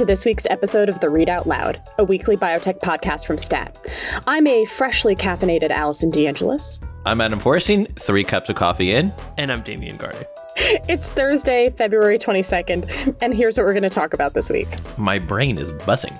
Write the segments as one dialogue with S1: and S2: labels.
S1: welcome to this week's episode of The Read Out Loud, a weekly biotech podcast from STAT. I'm a freshly caffeinated Allison DeAngelis.
S2: I'm Adam Feuerstein, three cups of coffee in.
S3: And I'm Damian Garde.
S1: It's Thursday, February 22nd, and here's what we're going to talk about this week.
S2: My brain is buzzing.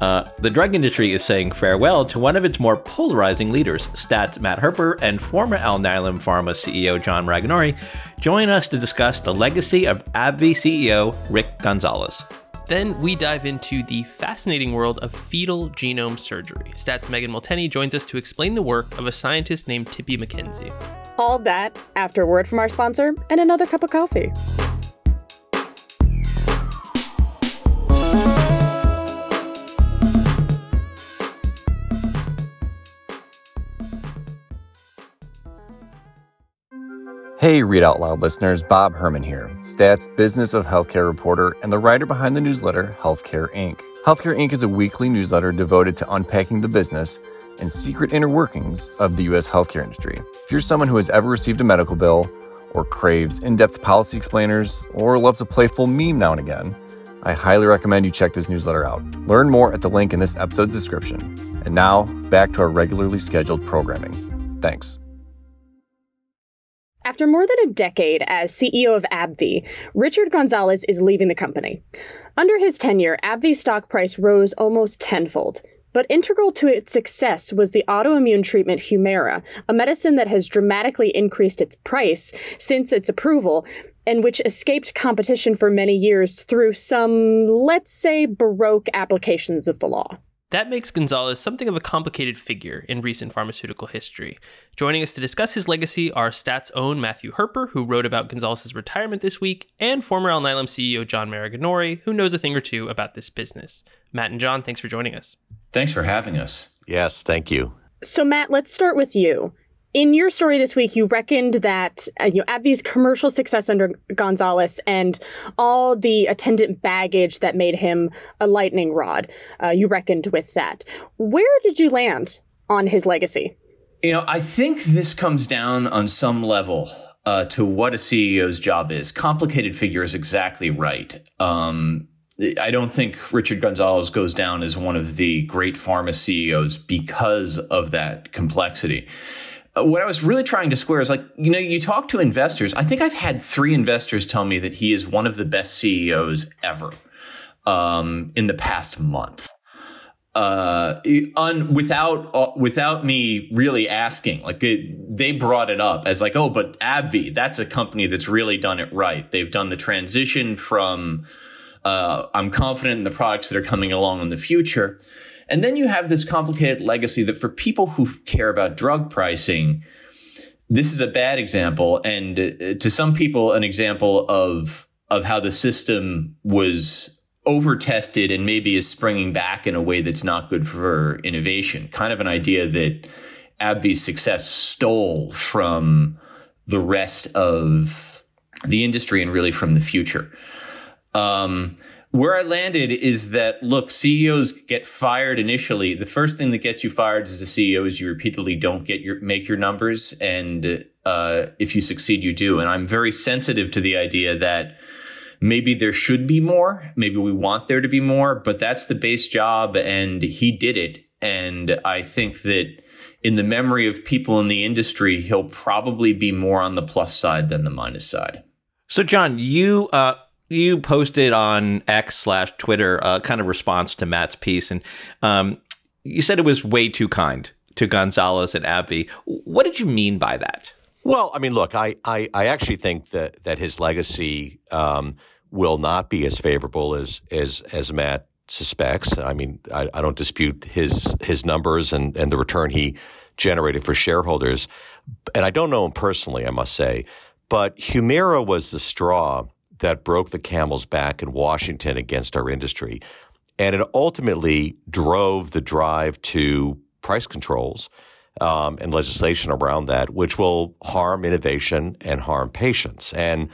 S2: Uh, the drug industry is saying farewell to one of its more polarizing leaders. Stat's Matt Herper and former Alnylam Pharma CEO John Maraganore join us to discuss the legacy of AbbVie CEO Rick Gonzalez.
S3: Then we dive into the fascinating world of fetal genome surgery. Stats Megan Molteni joins us to explain the work of a scientist named Tippi MacKenzie.
S1: All that after a word from our sponsor and another cup of coffee.
S4: Hey, Read Out Loud listeners, Bob Herman here, Stats Business of Healthcare reporter and the writer behind the newsletter Healthcare Inc. Healthcare Inc. is a weekly newsletter devoted to unpacking the business and secret inner workings of the U.S. healthcare industry. If you're someone who has ever received a medical bill, or craves in depth policy explainers, or loves a playful meme now and again, I highly recommend you check this newsletter out. Learn more at the link in this episode's description. And now, back to our regularly scheduled programming. Thanks.
S1: After more than a decade as CEO of AbbVie, Richard Gonzalez is leaving the company. Under his tenure, AbbVie's stock price rose almost tenfold. But integral to its success was the autoimmune treatment Humira, a medicine that has dramatically increased its price since its approval and which escaped competition for many years through some, let's say, baroque applications of the law.
S3: That makes Gonzalez something of a complicated figure in recent pharmaceutical history. Joining us to discuss his legacy are Stat's own Matthew Herper, who wrote about Gonzalez's retirement this week, and former Alnylam CEO John Maraganore, who knows a thing or two about this business. Matt and John, thanks for joining us.
S5: Thanks for having us.
S6: Yes, thank you.
S1: So, Matt, let's start with you. In your story this week, you reckoned that uh, you know AbbVie's commercial success under Gonzalez and all the attendant baggage that made him a lightning rod. Uh, you reckoned with that. Where did you land on his legacy?
S5: You know, I think this comes down on some level uh, to what a CEO's job is. Complicated figure is exactly right. Um, I don't think Richard Gonzalez goes down as one of the great pharma CEOs because of that complexity what I was really trying to square is like, you know, you talk to investors. I think I've had three investors tell me that he is one of the best CEOs ever um, in the past month. Uh, un, without uh, without me really asking, like it, they brought it up as like, oh, but AbbVie, that's a company that's really done it right. They've done the transition from. Uh, I'm confident in the products that are coming along in the future and then you have this complicated legacy that for people who care about drug pricing, this is a bad example. And uh, to some people, an example of, of how the system was over tested and maybe is springing back in a way that's not good for innovation. Kind of an idea that AbbVie's success stole from the rest of the industry and really from the future. Um, where I landed is that look, CEOs get fired initially. The first thing that gets you fired as a CEO is you repeatedly don't get your make your numbers, and uh, if you succeed, you do. And I'm very sensitive to the idea that maybe there should be more, maybe we want there to be more, but that's the base job, and he did it. And I think that in the memory of people in the industry, he'll probably be more on the plus side than the minus side.
S2: So, John, you uh, you posted on X slash Twitter a kind of response to Matt's piece, and um, you said it was way too kind to Gonzalez and AbbVie. What did you mean by that?
S6: Well, I mean, look, I I, I actually think that that his legacy um, will not be as favorable as as as Matt suspects. I mean, I, I don't dispute his his numbers and and the return he generated for shareholders, and I don't know him personally, I must say. But Humira was the straw that broke the camel's back in Washington against our industry. And it ultimately drove the drive to price controls um, and legislation around that, which will harm innovation and harm patients. And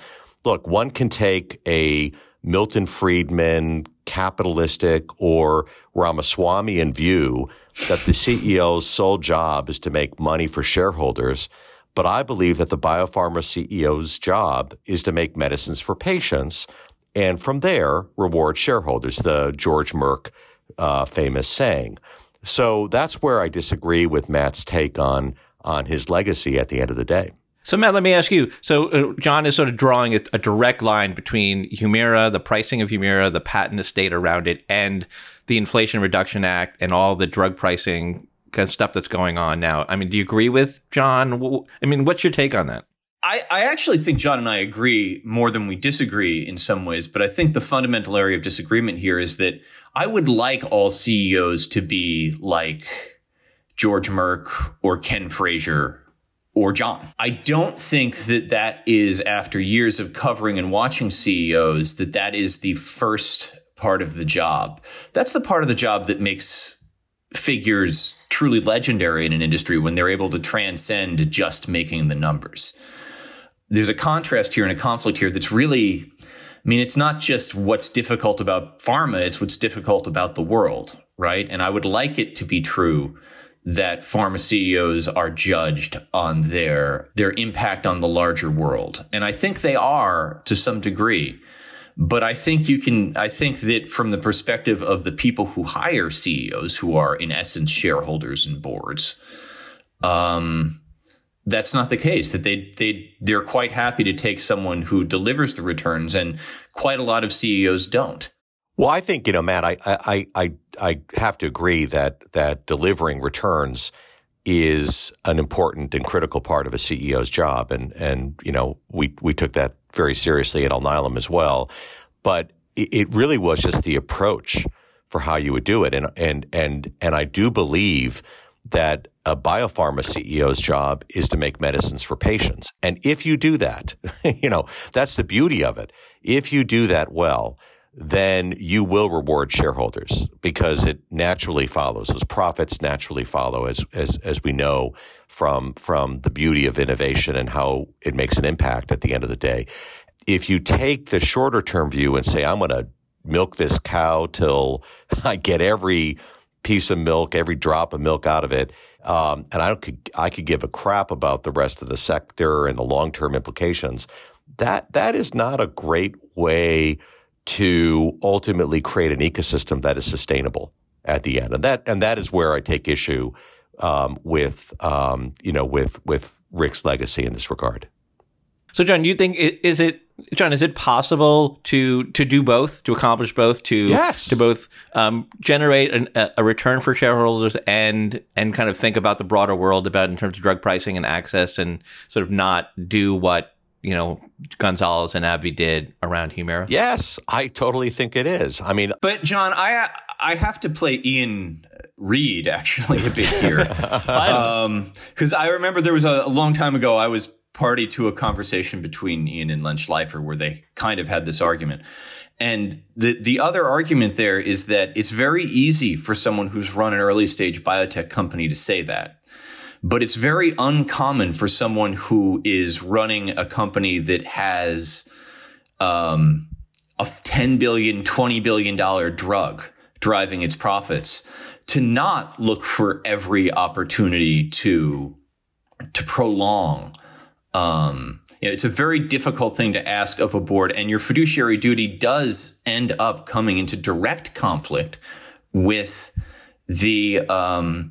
S6: look, one can take a Milton Friedman capitalistic or Ramaswamy view that the CEO's sole job is to make money for shareholders but I believe that the biopharma CEO's job is to make medicines for patients and from there reward shareholders. The George Merck uh, famous saying. So that's where I disagree with Matt's take on on his legacy at the end of the day.
S2: So Matt, let me ask you. So uh, John is sort of drawing a, a, direct line between Humira, the pricing of Humira, the patent estate around it, and the Inflation Reduction Act and all the drug pricing kind of stuff that's going on now. I mean, do you agree with John? I mean, what's your take on that?
S5: I, I actually think John and I agree more than we disagree in some ways, but I think the fundamental area of disagreement here is that I would like all CEOs to be like George Merck or Ken Frazier or John. I don't think that that is after years of covering and watching CEOs that that is the first part of the job. That's the part of the job that makes figures truly legendary in an industry when they're able to transcend just making the numbers. There's a contrast here and a conflict here that's really I mean, it's not just what's difficult about pharma, it's what's difficult about the world, right? And I would like it to be true that pharma CEOs are judged on their their impact on the larger world. And I think they are to some degree. But I think you can I think that from the perspective of the people who hire CEOs who are in essence shareholders and boards, um, that's not the case that they they they're quite happy to take someone who delivers the returns and quite a lot of CEOs don't.
S6: Well, I think you know, Matt. I I I I have to agree that that delivering returns is an important and critical part of a CEO's job, and and you know we we took that very seriously at Alnylam as well. But it, really was just the approach for how you would do it, and and and and I do believe that a biopharma CEO's job is to make medicines for patients, and if you do that, you know that's the beauty of it. If you do that well then you will reward shareholders because it naturally follows. Those profits naturally follow, as as as we know from from the beauty of innovation and how it makes an impact at the end of the day. If you take the shorter term view and say, I'm going to milk this cow till I get every piece of milk, every drop of milk out of it, um, and I could I could give a crap about the rest of the sector and the long term implications. That that is not a great way to ultimately create an ecosystem that is sustainable at the end. And that and that is where I take issue um, with um, you know with with Rick's legacy in this regard.
S2: So, John, you think is it John? Is it possible to to do both, to accomplish both, to
S6: yes.
S2: to both um, generate an, a return for shareholders and and kind of think about the broader world about in terms of drug pricing and access, and sort of not do what you know Gonzalez and AbbVie did around Humira?
S6: Yes, I totally think it is. I mean,
S5: but John, I I have to play Ian Read actually a bit here because um, I remember there was a, a, long time ago I was party to a conversation between Ian and Len Schleifer where they kind of had this argument. And the the other argument there is that it's very easy for someone who's run an early stage biotech company to say that but it's very uncommon for someone who is running a company that has um, a 10 billion, 20 billion dollar drug driving its profits to not look for every opportunity to to prolong um, you know, it's a very difficult thing to ask of a board, and your fiduciary duty does end up coming into direct conflict with the um,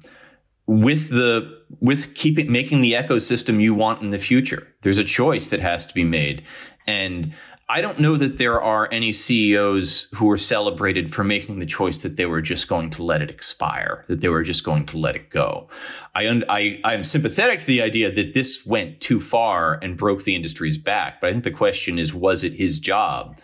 S5: with the with keeping making the ecosystem you want in the future. There's a choice that has to be made. And I don't know that there are any CEOs who are celebrated for making the choice that they were just going to let it expire, that they were just going to let it go. I, I, I am sympathetic to the idea that this went too far and broke the industry's back. But I think the question is, was it his job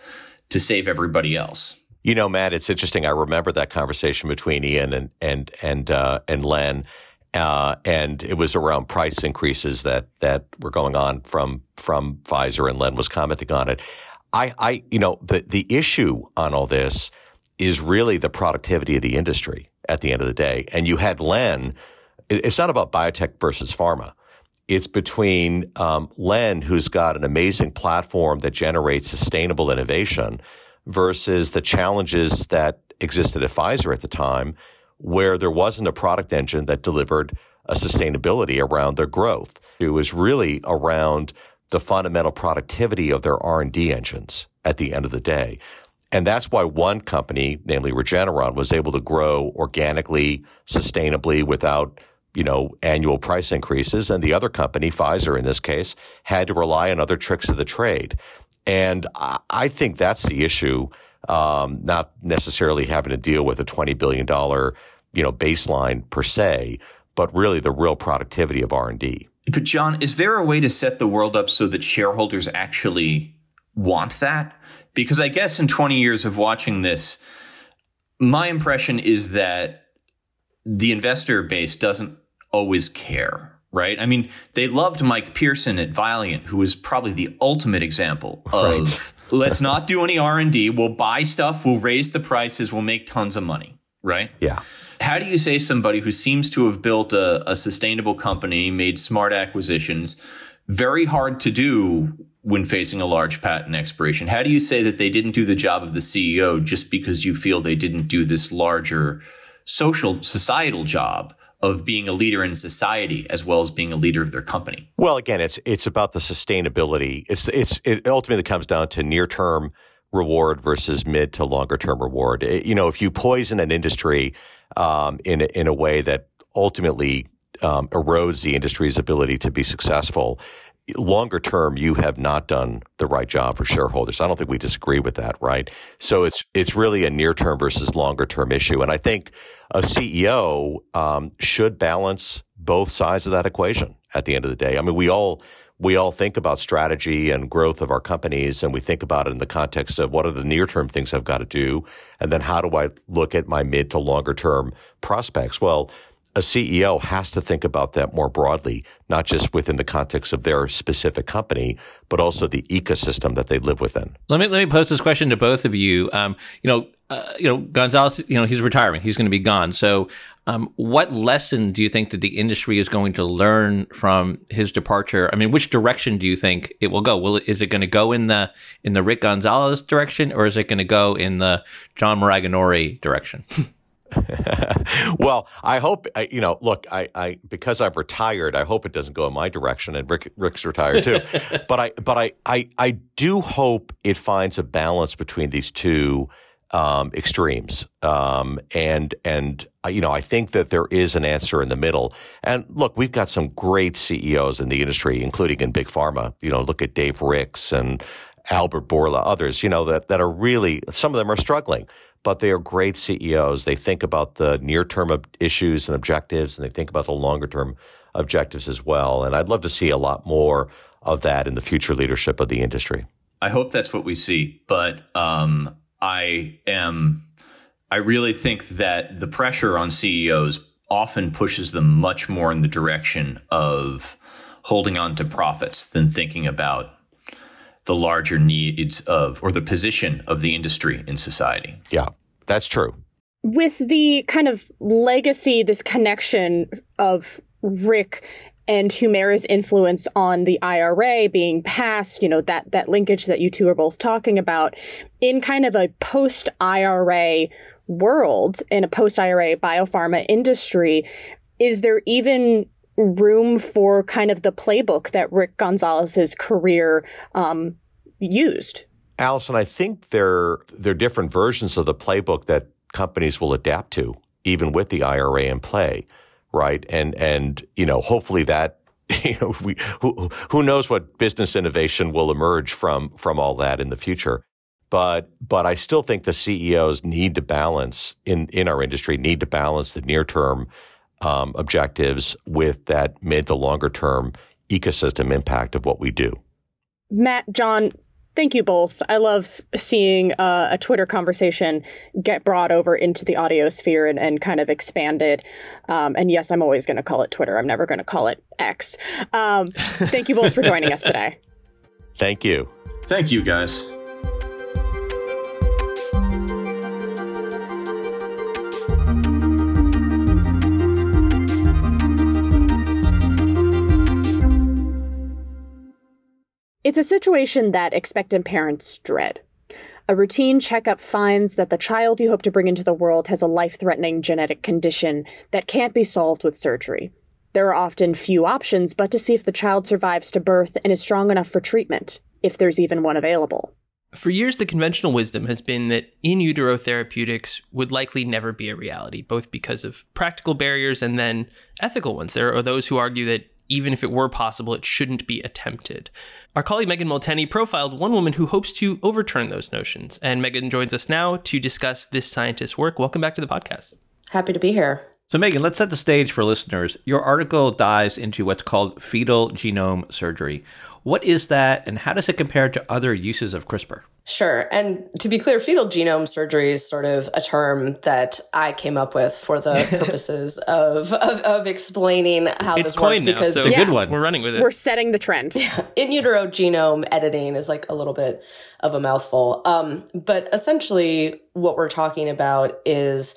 S5: to save everybody else?
S6: You know, Matt, it's interesting. I remember that conversation between Ian and and and uh, and Len uh, and it was around price increases that that were going on from from Pfizer, and Len was commenting on it. I, I, you know, the the issue on all this is really the productivity of the industry at the end of the day. And you had Len. It's not about biotech versus pharma. It's between um, Len, who's got an amazing platform that generates sustainable innovation, versus the challenges that existed at Pfizer at the time where there wasn't a product engine that delivered a sustainability around their growth. It was really around the fundamental productivity of their R&D engines at the end of the day. And that's why one company, namely Regeneron, was able to grow organically, sustainably without, you know, annual price increases. And the other company, Pfizer in this case, had to rely on other tricks of the trade. And I think that's the issue, um, not necessarily having to deal with a $20 billion, you know, baseline per se, but really the real productivity of R&D.
S5: But John, is there a way to set the world up so that shareholders actually want that? Because I guess in 20 years of watching this, my impression is that the investor base doesn't always care, right? I mean, they loved Mike Pearson at Valeant, who was probably the ultimate example of right. let's not do any R&D, we'll buy stuff, we'll raise the prices, we'll make tons of money, right?
S6: Yeah.
S5: How do you say somebody who seems to have built a, a sustainable company, made smart acquisitions, very hard to do when facing a large patent expiration. How do you say that they didn't do the job of the CEO just because you feel they didn't do this larger social, societal job? Of being a leader in society as well as being a leader of their company.
S6: Well, again, it's it's about the sustainability. It's it's it ultimately comes down to near term reward versus mid to longer term reward. It, you know, if you poison an industry um, in in a way that ultimately um, erodes the industry's ability to be successful, longer term, you have not done the right job for shareholders. I don't think we disagree with that, right? So it's it's really a near term versus longer term issue, and I think a CEO um, should balance both sides of that equation. At the end of the day, I mean, we all we all think about strategy and growth of our companies, and we think about it in the context of what are the near term things I've got to do, and then how do I look at my mid to longer term prospects? Well a CEO has to think about that more broadly, not just within the context of their specific company, but also the ecosystem that they live within.
S2: Let me let me pose this question to both of you. Um, you know, uh, you know, Gonzalez. You know, he's retiring. He's going to be gone. So, um, what lesson do you think that the industry is going to learn from his departure? I mean, which direction do you think it will go? Will it, is it going to go in the in the Rick Gonzalez direction, or is it going to go in the John Maraganore direction?
S6: well, I hope you know. Look, I, I because I've retired, I hope it doesn't go in my direction, and Rick, Rick's retired too. but I, but I, I, I do hope it finds a balance between these two um, extremes, um, and and uh, you know, I think that there is an answer in the middle. And look, we've got some great CEOs in the industry, including in big pharma. You know, look at Dave Ricks and Albert Bourla, others. You know that that are really some of them are struggling but they are great CEOs. They think about the near term issues and objectives, and they think about the longer term objectives as well. And I'd love to see a lot more of that in the future leadership of the industry.
S5: I hope that's what we see, but um, I am. I really think that the pressure on CEOs often pushes them much more in the direction of holding on to profits than thinking about the larger needs of or the position of the industry in society.
S6: Yeah, that's true.
S1: With the kind of legacy, this connection of Rick and Humira's influence on the IRA being passed, you know, that that linkage that you two are both talking about in kind of a post IRA world, in a post IRA biopharma industry, is there even room for kind of the playbook that Rick Gonzalez's career um, used.
S6: Allison, I think there there are different versions of the playbook that companies will adapt to, even with the IRA in play, right? And and you know, hopefully that you know we who who knows what business innovation will emerge from from all that in the future. But but I still think the CEOs need to balance in in our industry need to balance the near term um, objectives with that mid to longer term ecosystem impact of what we do.
S1: Matt, John, thank you both. I love seeing uh, a Twitter conversation get brought over into the audio sphere and, and kind of expanded. Um, and yes, I'm always going to call it Twitter. I'm never going to call it X. Um, thank you both for joining us today.
S6: Thank you.
S5: Thank you, guys.
S1: It's a situation that expectant parents dread. A routine checkup finds that the child you hope to bring into the world has a life threatening genetic condition that can't be solved with surgery. There are often few options but to see if the child survives to birth and is strong enough for treatment, if there's even one available.
S3: For years, the conventional wisdom has been that in utero therapeutics would likely never be a reality, both because of practical barriers and then ethical ones. There are those who argue that even if it were possible, it shouldn't be attempted. Our colleague Megan Molteni profiled one woman who hopes to overturn those notions. And Megan joins us now to discuss this scientist's work. Welcome back to the podcast.
S7: Happy to be here.
S2: So, Megan, let's set the stage for listeners. Your article dives into what's called fetal genome surgery. What is that, and how does it compare to other uses of CRISPR?
S7: Sure. And to be clear, fetal genome surgery is sort of a term that I came up with for the purposes of, of, of, explaining how
S3: it's
S7: this works.
S3: Now, because so it's a good one. We're running with it.
S1: We're setting the trend.
S7: Yeah. In utero genome editing is like a little bit of a mouthful. Um, but essentially, what we're talking about is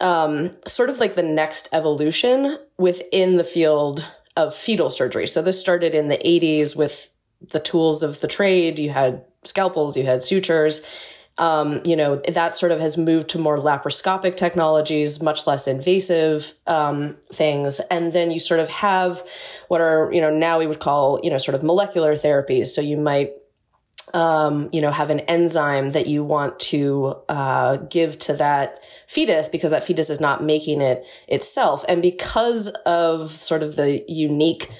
S7: um, sort of like the next evolution within the field of fetal surgery. So this started in the 80s with the tools of the trade. You had scalpels, you had sutures. Um, you know, that sort of has moved to more laparoscopic technologies, much less invasive um, things. And then you sort of have what are, you know, now we would call, you know, sort of molecular therapies. So you might um, you know, have an enzyme that you want to uh, give to that fetus because that fetus is not making it itself. And because of sort of the unique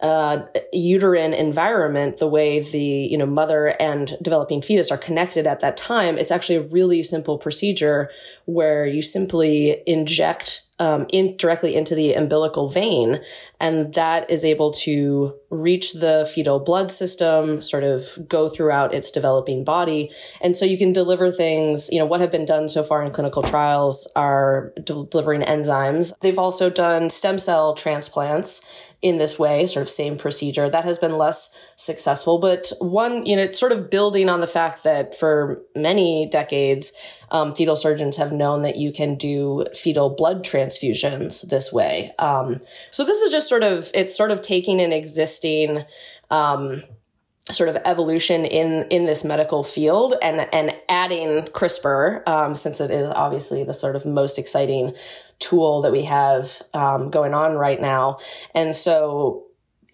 S7: uh, uterine environment, the way the you know mother and developing fetus are connected at that time, it's actually a really simple procedure where you simply inject um, in directly into the umbilical vein, and that is able to reach the fetal blood system, sort of go throughout its developing body, and so you can deliver things. You know what have been done so far in clinical trials are delivering enzymes. They've also done stem cell transplants in this way, sort of same procedure. That has been less successful, but one, you know, it's sort of building on the fact that for many decades, um, fetal surgeons have known that you can do fetal blood transfusions this way. Um, so this is just sort of, it's sort of taking an existing, um, sort of evolution in in this medical field and and adding CRISPR um, since it is obviously the sort of most exciting tool that we have um, going on right now. And so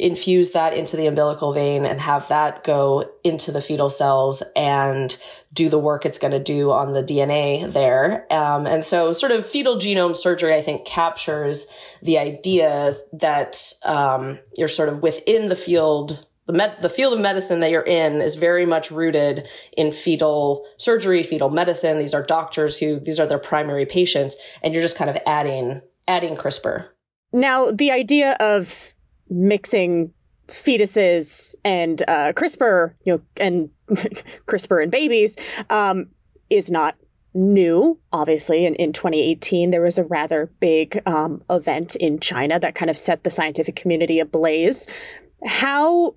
S7: infuse that into the umbilical vein and have that go into the fetal cells and do the work it's going to do on the DNA there. Um, and so, sort of fetal genome surgery, I think, captures the idea that um, you're sort of within the field the med- the field of medicine that you're in is very much rooted in fetal surgery, fetal medicine. These are doctors who these are their primary patients, and you're just kind of adding adding CRISPR.
S1: Now, the idea of mixing fetuses and uh, CRISPR, you know, and CRISPR and babies, um, is not new. Obviously, in, in 2018, there was a rather big um, event in China that kind of set the scientific community ablaze. How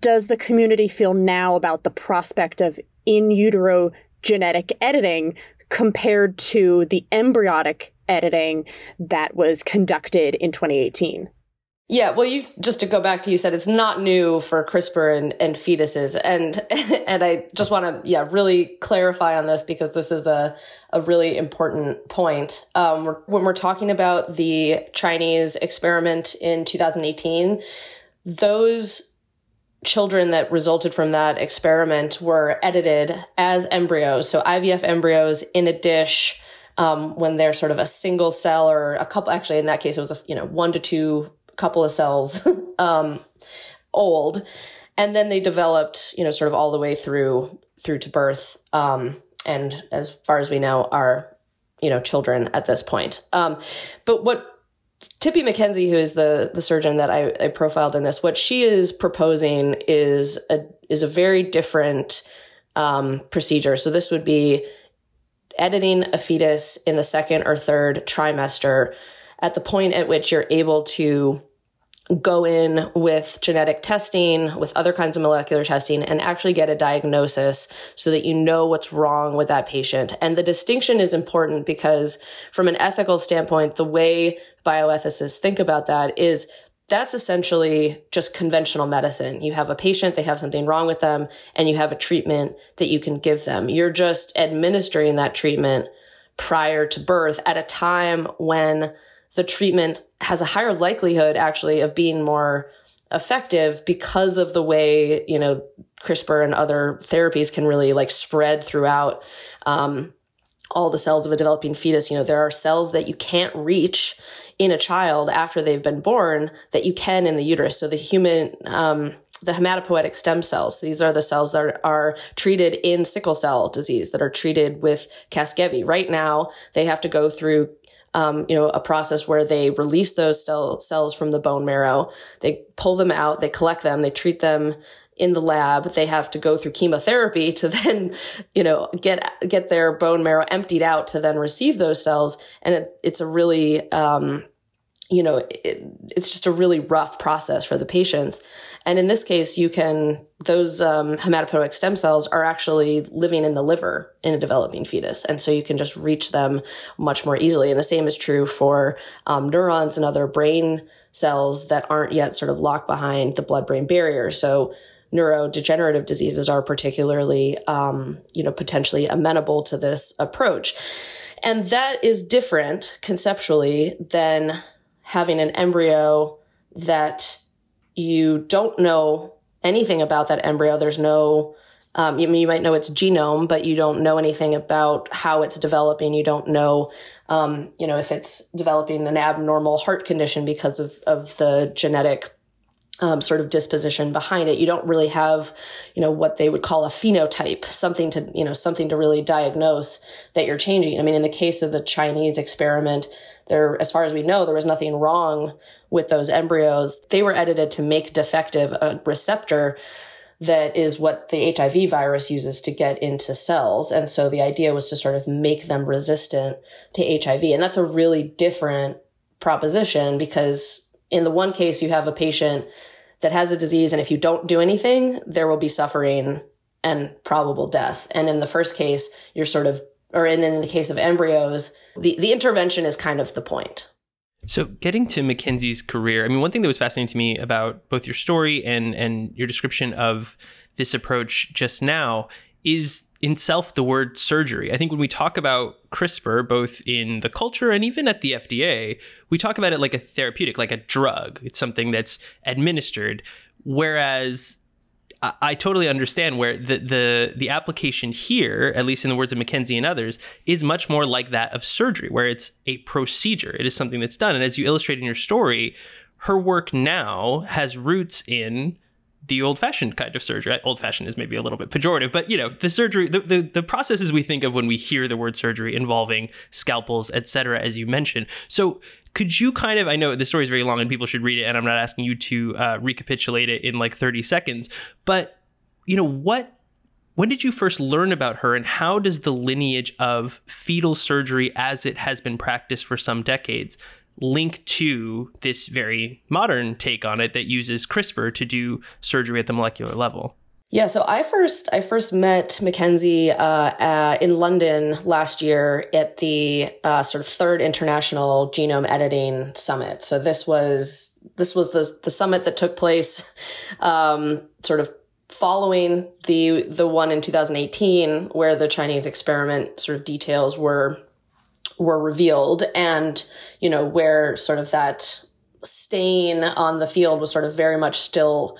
S1: does the community feel now about the prospect of in utero genetic editing compared to the embryonic editing that was conducted in 2018?
S7: Yeah, well, you just to go back to you said it's not new for CRISPR and, and fetuses, and and I just want to yeah really clarify on this because this is a a really important point. Um, when we're talking about the Chinese experiment in 2018, those children that resulted from that experiment were edited as embryos. So IVF embryos in a dish um, when they're sort of a single cell or a couple, actually in that case, it was a, you know, one to two couple of cells um, old. And then they developed, you know, sort of all the way through, through to birth. Um, and as far as we know, are, you know, children at this point. Um, but what Tippi MacKenzie, who is the the surgeon that I, I, profiled in this, what she is proposing is a is a very different um, procedure. So this would be editing a fetus in the second or third trimester, at the point at which you're able to go in with genetic testing, with other kinds of molecular testing, and actually get a diagnosis so that you know what's wrong with that patient. And the distinction is important because, from an ethical standpoint, the way bioethicists think about that is that's essentially just conventional medicine. You have a patient, they have something wrong with them, and you have a treatment that you can give them. You're just administering that treatment prior to birth at a time when the treatment has a higher likelihood actually of being more effective because of the way, you know, CRISPR and other therapies can really like spread throughout um, all the cells of a developing fetus. You know, there are cells that you can't reach in a child after they've been born that you can in the uterus. So the human, um, the hematopoietic stem cells. These are the cells that are treated in sickle cell disease, that are treated with Casgevy. Right now, they have to go through um, you know, a process where they release those cell, cells from the bone marrow. They pull them out, they collect them, they treat them in the lab. They have to go through chemotherapy to then, you know, get get their bone marrow emptied out to then receive those cells. And it, it's a really, um, you know, it, it's just a really rough process for the patients. And in this case, you can, those um, hematopoietic stem cells are actually living in the liver in a developing fetus. And so you can just reach them much more easily. And the same is true for um, neurons and other brain cells that aren't yet sort of locked behind the blood brain barrier. So neurodegenerative diseases are particularly, um, you know, potentially amenable to this approach. And that is different conceptually than having an embryo that you don't know anything about that embryo. There's no, um, you, you might know its genome, but you don't know anything about how it's developing. You don't know, um, you know, if it's developing an abnormal heart condition because of, of the genetic um, sort of disposition behind it. You don't really have, you know, what they would call a phenotype, something to, you know, something to really diagnose that you're changing. I mean, in the case of the Chinese experiment, there, as far as we know, there was nothing wrong with those embryos. They were edited to make defective a receptor that is what the HIV virus uses to get into cells. And so the idea was to sort of make them resistant to HIV. And that's a really different proposition because in the one case, you have a patient that has a disease, and if you don't do anything, there will be suffering and probable death. And in the first case, you're sort of, or in, in the case of embryos, the, the intervention is kind of the point.
S3: So, getting to MacKenzie's career, I mean, one thing that was fascinating to me about both your story and and your description of this approach just now is in self the word surgery. I think when we talk about CRISPR, both in the culture and even at the FDA, we talk about it like a therapeutic, like a drug. It's something that's administered. Whereas I, I totally understand where the, the the application here, at least in the words of MacKenzie and others, is much more like that of surgery, where it's a procedure. It is something that's done. And as you illustrate in your story, her work now has roots in the old-fashioned kind of surgery. Old-fashioned is maybe a little bit pejorative, but you know, the surgery, the, the, the processes we think of when we hear the word surgery involving scalpels, etc., as you mentioned. So could you kind of, I know the story is very long and people should read it, and I'm not asking you to uh, recapitulate it in like 30 seconds, but you know, what when did you first learn about her and how does the lineage of fetal surgery as it has been practiced for some decades link to this very modern take on it that uses CRISPR to do surgery at the molecular level?
S7: Yeah, so I first I first met MacKenzie uh, uh, in London last year at the uh, sort of third international genome editing summit. So this was this was the the summit that took place, um, sort of following the the one in 2018 where the Chinese experiment sort of details were were revealed and, you know, where sort of that stain on the field was sort of very much still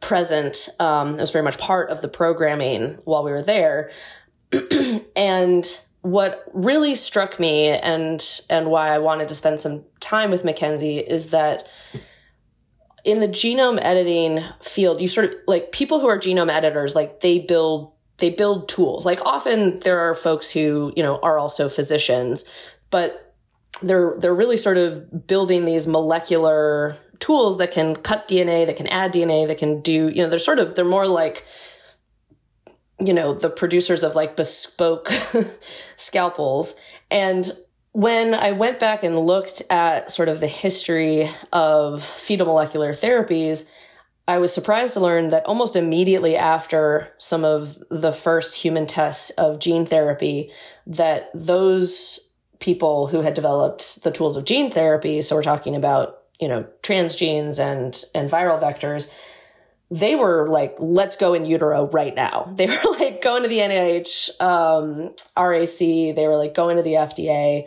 S7: present. Um, it was very much part of the programming while we were there. and what really struck me and and why I wanted to spend some time with MacKenzie is that in the genome editing field, you sort of like people who are genome editors, like they build they build tools. Like often there are folks who, you know, are also physicians, but they're they're really sort of building these molecular tools that can cut DNA, that can add DNA, that can do, you know, they're sort of they're more like you know, the producers of like bespoke scalpels. And when I went back and looked at sort of the history of fetal molecular therapies, I was surprised to learn that almost immediately after some of the first human tests of gene therapy, that those people who had developed the tools of gene therapy, so we're talking about, you know, transgenes and and viral vectors, they were like, let's go in utero right now. They were like going to the NIH, um, RAC, they were like going to the FDA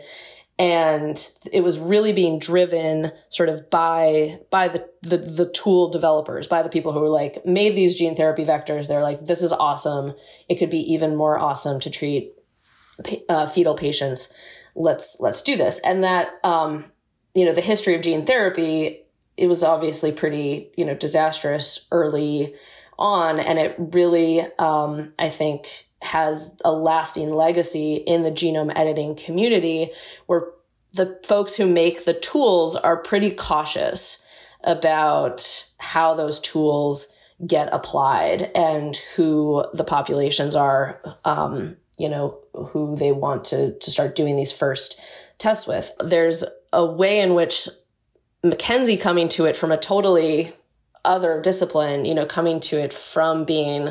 S7: and it was really being driven sort of by by the, the the tool developers by the people who were like made these gene therapy vectors. They're like this is awesome. It could be even more awesome to treat uh, fetal patients. Let's let's do this. And that um you know the history of gene therapy it was obviously pretty you know disastrous early on and it really um i think has a lasting legacy in the genome editing community where the folks who make the tools are pretty cautious about how those tools get applied and who the populations are, um, you know, who they want to, to start doing these first tests with. There's a way in which MacKenzie coming to it from a totally other discipline, you know, coming to it from being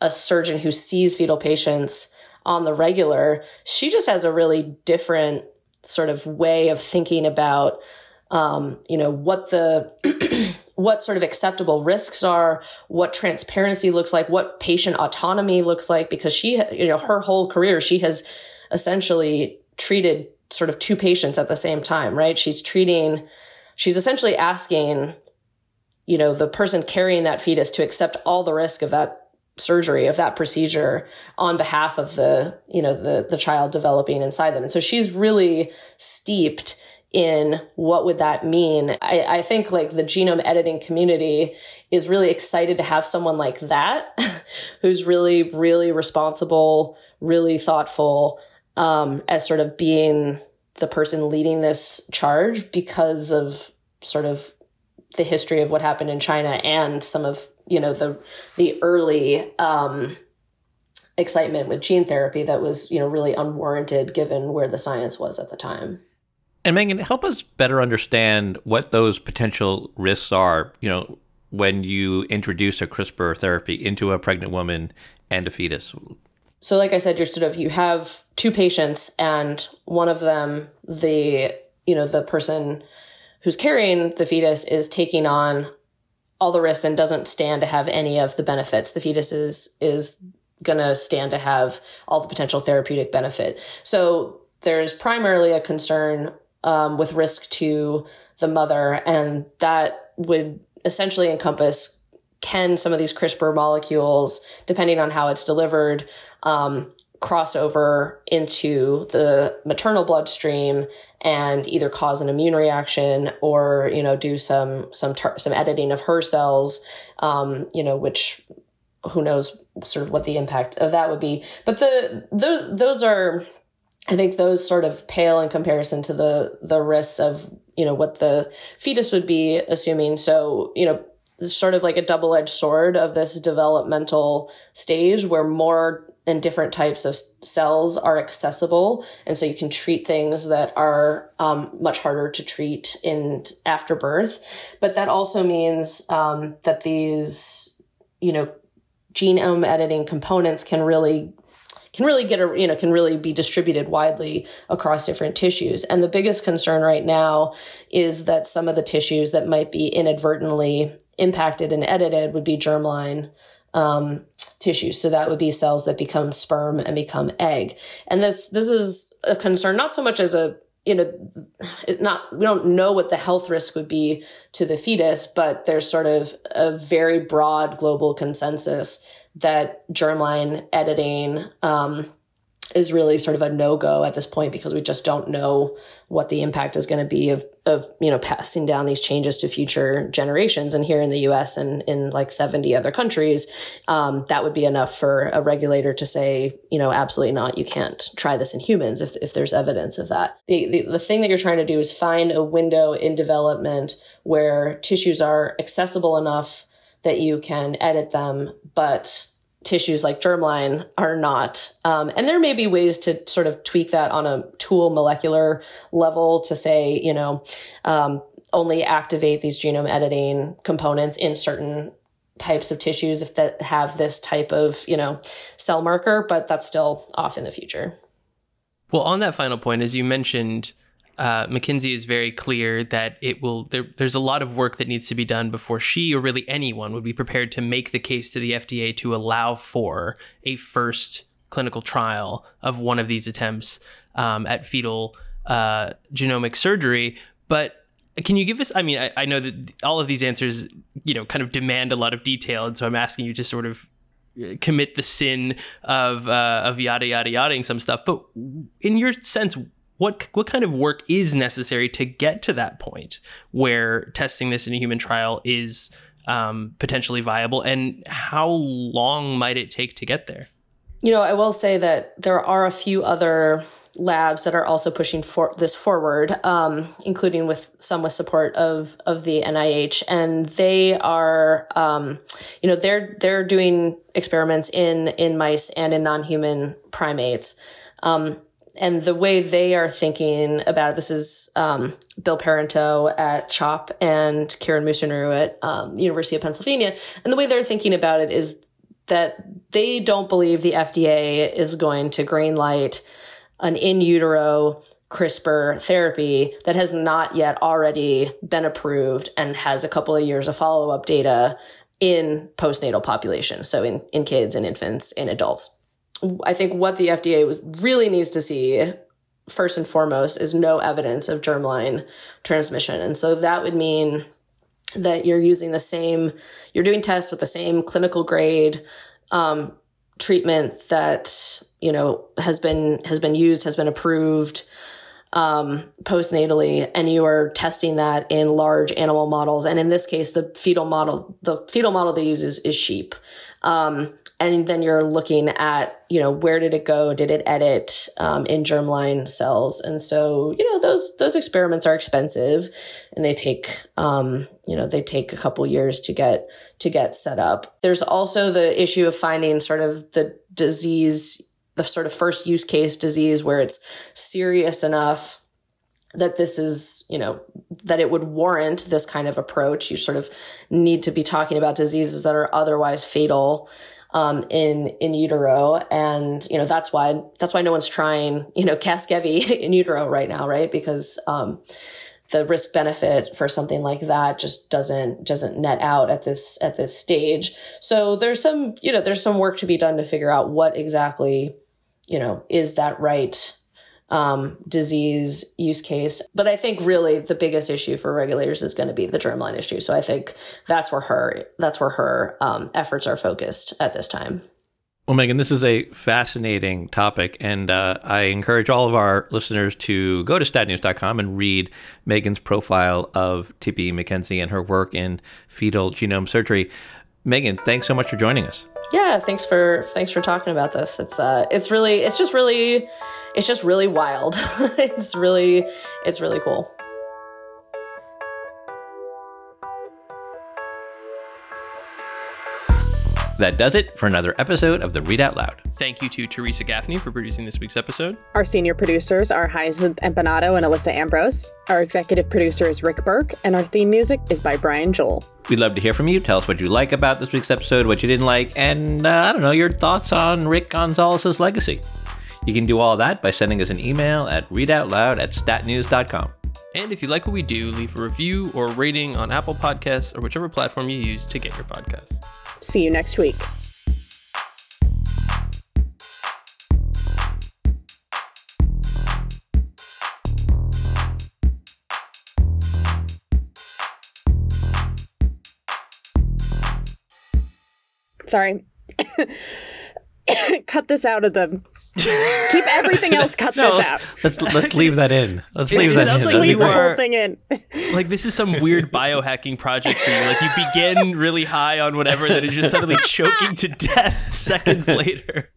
S7: a surgeon who sees fetal patients on the regular, she just has a really different sort of way of thinking about, um, you know, what the what sort of acceptable risks are, what transparency looks like, what patient autonomy looks like, because she, you know, her whole career, she has essentially treated sort of two patients at the same time, right? She's treating, she's essentially asking, you know, the person carrying that fetus to accept all the risk of that surgery of that procedure on behalf of the you know the the child developing inside them and so she's really steeped in what would that mean I, I think like the genome editing community is really excited to have someone like that who's really really responsible really thoughtful um, as sort of being the person leading this charge because of sort of the history of what happened in China and some of you know the the early um, excitement with gene therapy that was you know really unwarranted given where the science was at the time.
S2: And Megan, help us better understand what those potential risks are. You know, when you introduce a CRISPR therapy into a pregnant woman and a fetus.
S7: So, like I said, you're sort of you have two patients, and one of them, the you know the person who's carrying the fetus is taking on all the risks and doesn't stand to have any of the benefits. The fetus is is going to stand to have all the potential therapeutic benefit. So there's primarily a concern um, with risk to the mother, and that would essentially encompass can some of these CRISPR molecules, depending on how it's delivered, um, cross over into the maternal bloodstream and either cause an immune reaction or you know do some some some editing of her cells um, you know which who knows sort of what the impact of that would be. But the, the those are i think those sort of pale in comparison to the the risks of you know what the fetus would be assuming. So you know sort of like a double-edged sword of this developmental stage where more and different types of cells are accessible. And so you can treat things that are um, much harder to treat in after birth. But that also means um, that these you know genome editing components can really can really get a you know can really be distributed widely across different tissues. And the biggest concern right now is that some of the tissues that might be inadvertently impacted and edited would be germline um, tissues. So that would be cells that become sperm and become egg. And this this is a concern not so much as a you know not we don't know what the health risk would be to the fetus, but there's sort of a very broad global consensus that germline editing um, is really sort of a no go at this point because we just don't know what the impact is going to be of of you know passing down these changes to future generations. And here in the U.S. and in like seventy other countries, um, that would be enough for a regulator to say, you know, absolutely not. You can't try this in humans if if there's evidence of that. The the, the thing that you're trying to do is find a window in development where tissues are accessible enough that you can edit them, but tissues like germline are not. Um, and there may be ways to sort of tweak that on a tool molecular level to say, you know, um, only activate these genome editing components in certain types of tissues if that have this type of, you know, cell marker, but that's still off in the future.
S3: Well, on that final point, as you mentioned, uh, MacKenzie is very clear that it will. There, there's a lot of work that needs to be done before she or really anyone would be prepared to make the case to the FDA to allow for a first clinical trial of one of these attempts um, at fetal uh, genomic surgery. But can you give us? I mean, I, I know that all of these answers, you know, kind of demand a lot of detail, and so I'm asking you to sort of uh, commit the sin of uh, of yada yada yadaing some stuff. But in your sense, what what kind of work is necessary to get to that point where testing this in a human trial is um, potentially viable, and how long might it take to get there?
S7: You know, I will say that there are a few other labs that are also pushing for this forward, um, including with some with support of of the NIH, and they are, um, you know, they're they're doing experiments in in mice and in non human primates. Um, and the way they are thinking about it, this is um, Bill Peranteau at CHOP and Kiran Musunuru at um, University of Pennsylvania. And the way they're thinking about it is that they don't believe the FDA is going to greenlight an in utero CRISPR therapy that has not yet already been approved and has a couple of years of follow up data in postnatal populations, so in, in kids and infants and adults. I think what the FDA was, really needs to see first and foremost is no evidence of germline transmission. And so that would mean that you're using the same, you're doing tests with the same clinical grade um, treatment that you know has been has been used has been approved um, postnatally. And you are testing that in large animal models. And in this case the fetal model the fetal model they use is, is sheep um, and then you're looking at you know where did it go? Did it edit um, in germline cells? And so you know those those experiments are expensive and they take um, you know they take a couple years to get to get set up. There's also the issue of finding sort of the disease the sort of first use case disease where it's serious enough that this is, you know, that it would warrant this kind of approach. You sort of need to be talking about diseases that are otherwise fatal um, in in utero, and you know that's why that's why no one's trying, you know, Casgevy in utero right now, right? Because um, the risk benefit for something like that just doesn't doesn't net out at this at this stage. So there's some, you know, there's some work to be done to figure out what exactly, you know, is that right um, disease use case. But I think really the biggest issue for regulators is going to be the germline issue. So I think that's where her that's where her um, efforts are focused at this time.
S2: Well, Megan, this is a fascinating topic, and uh, I encourage all of our listeners to go to statnews.com and read Megan's profile of Tippi MacKenzie and her work in fetal genome surgery. Megan, thanks so much for joining us.
S7: Yeah, thanks for thanks for talking about this. It's uh it's really it's just really it's just really wild. it's really it's really cool.
S2: That does it for another episode of the Read Out Loud.
S3: Thank you to Teresa Gaffney for producing this week's episode.
S1: Our senior producers are Hyacinth Empanado and Alyssa Ambrose. Our executive producer is Rick Burke, and our theme music is by Brian Joel.
S2: We'd love to hear from you. Tell us what you like about this week's episode, what you didn't like, and uh, I don't know, your thoughts on Rick Gonzalez's legacy. You can do all that by sending us an email at readoutloud at statnews.com.
S3: And if you like what we do, leave a review or rating on Apple Podcasts or whichever platform you use to get your podcasts.
S1: See you next week. Sorry. cut this out of the. Keep everything else. Cut
S2: No,
S1: this out.
S2: let's, let's let's leave that in. Let's leave
S3: it
S2: that in.
S3: like
S2: That'd be
S3: you
S1: Leave the whole thing in.
S3: Like this is some weird biohacking project for you. Like you begin really high on whatever, then it's just suddenly choking to death seconds later.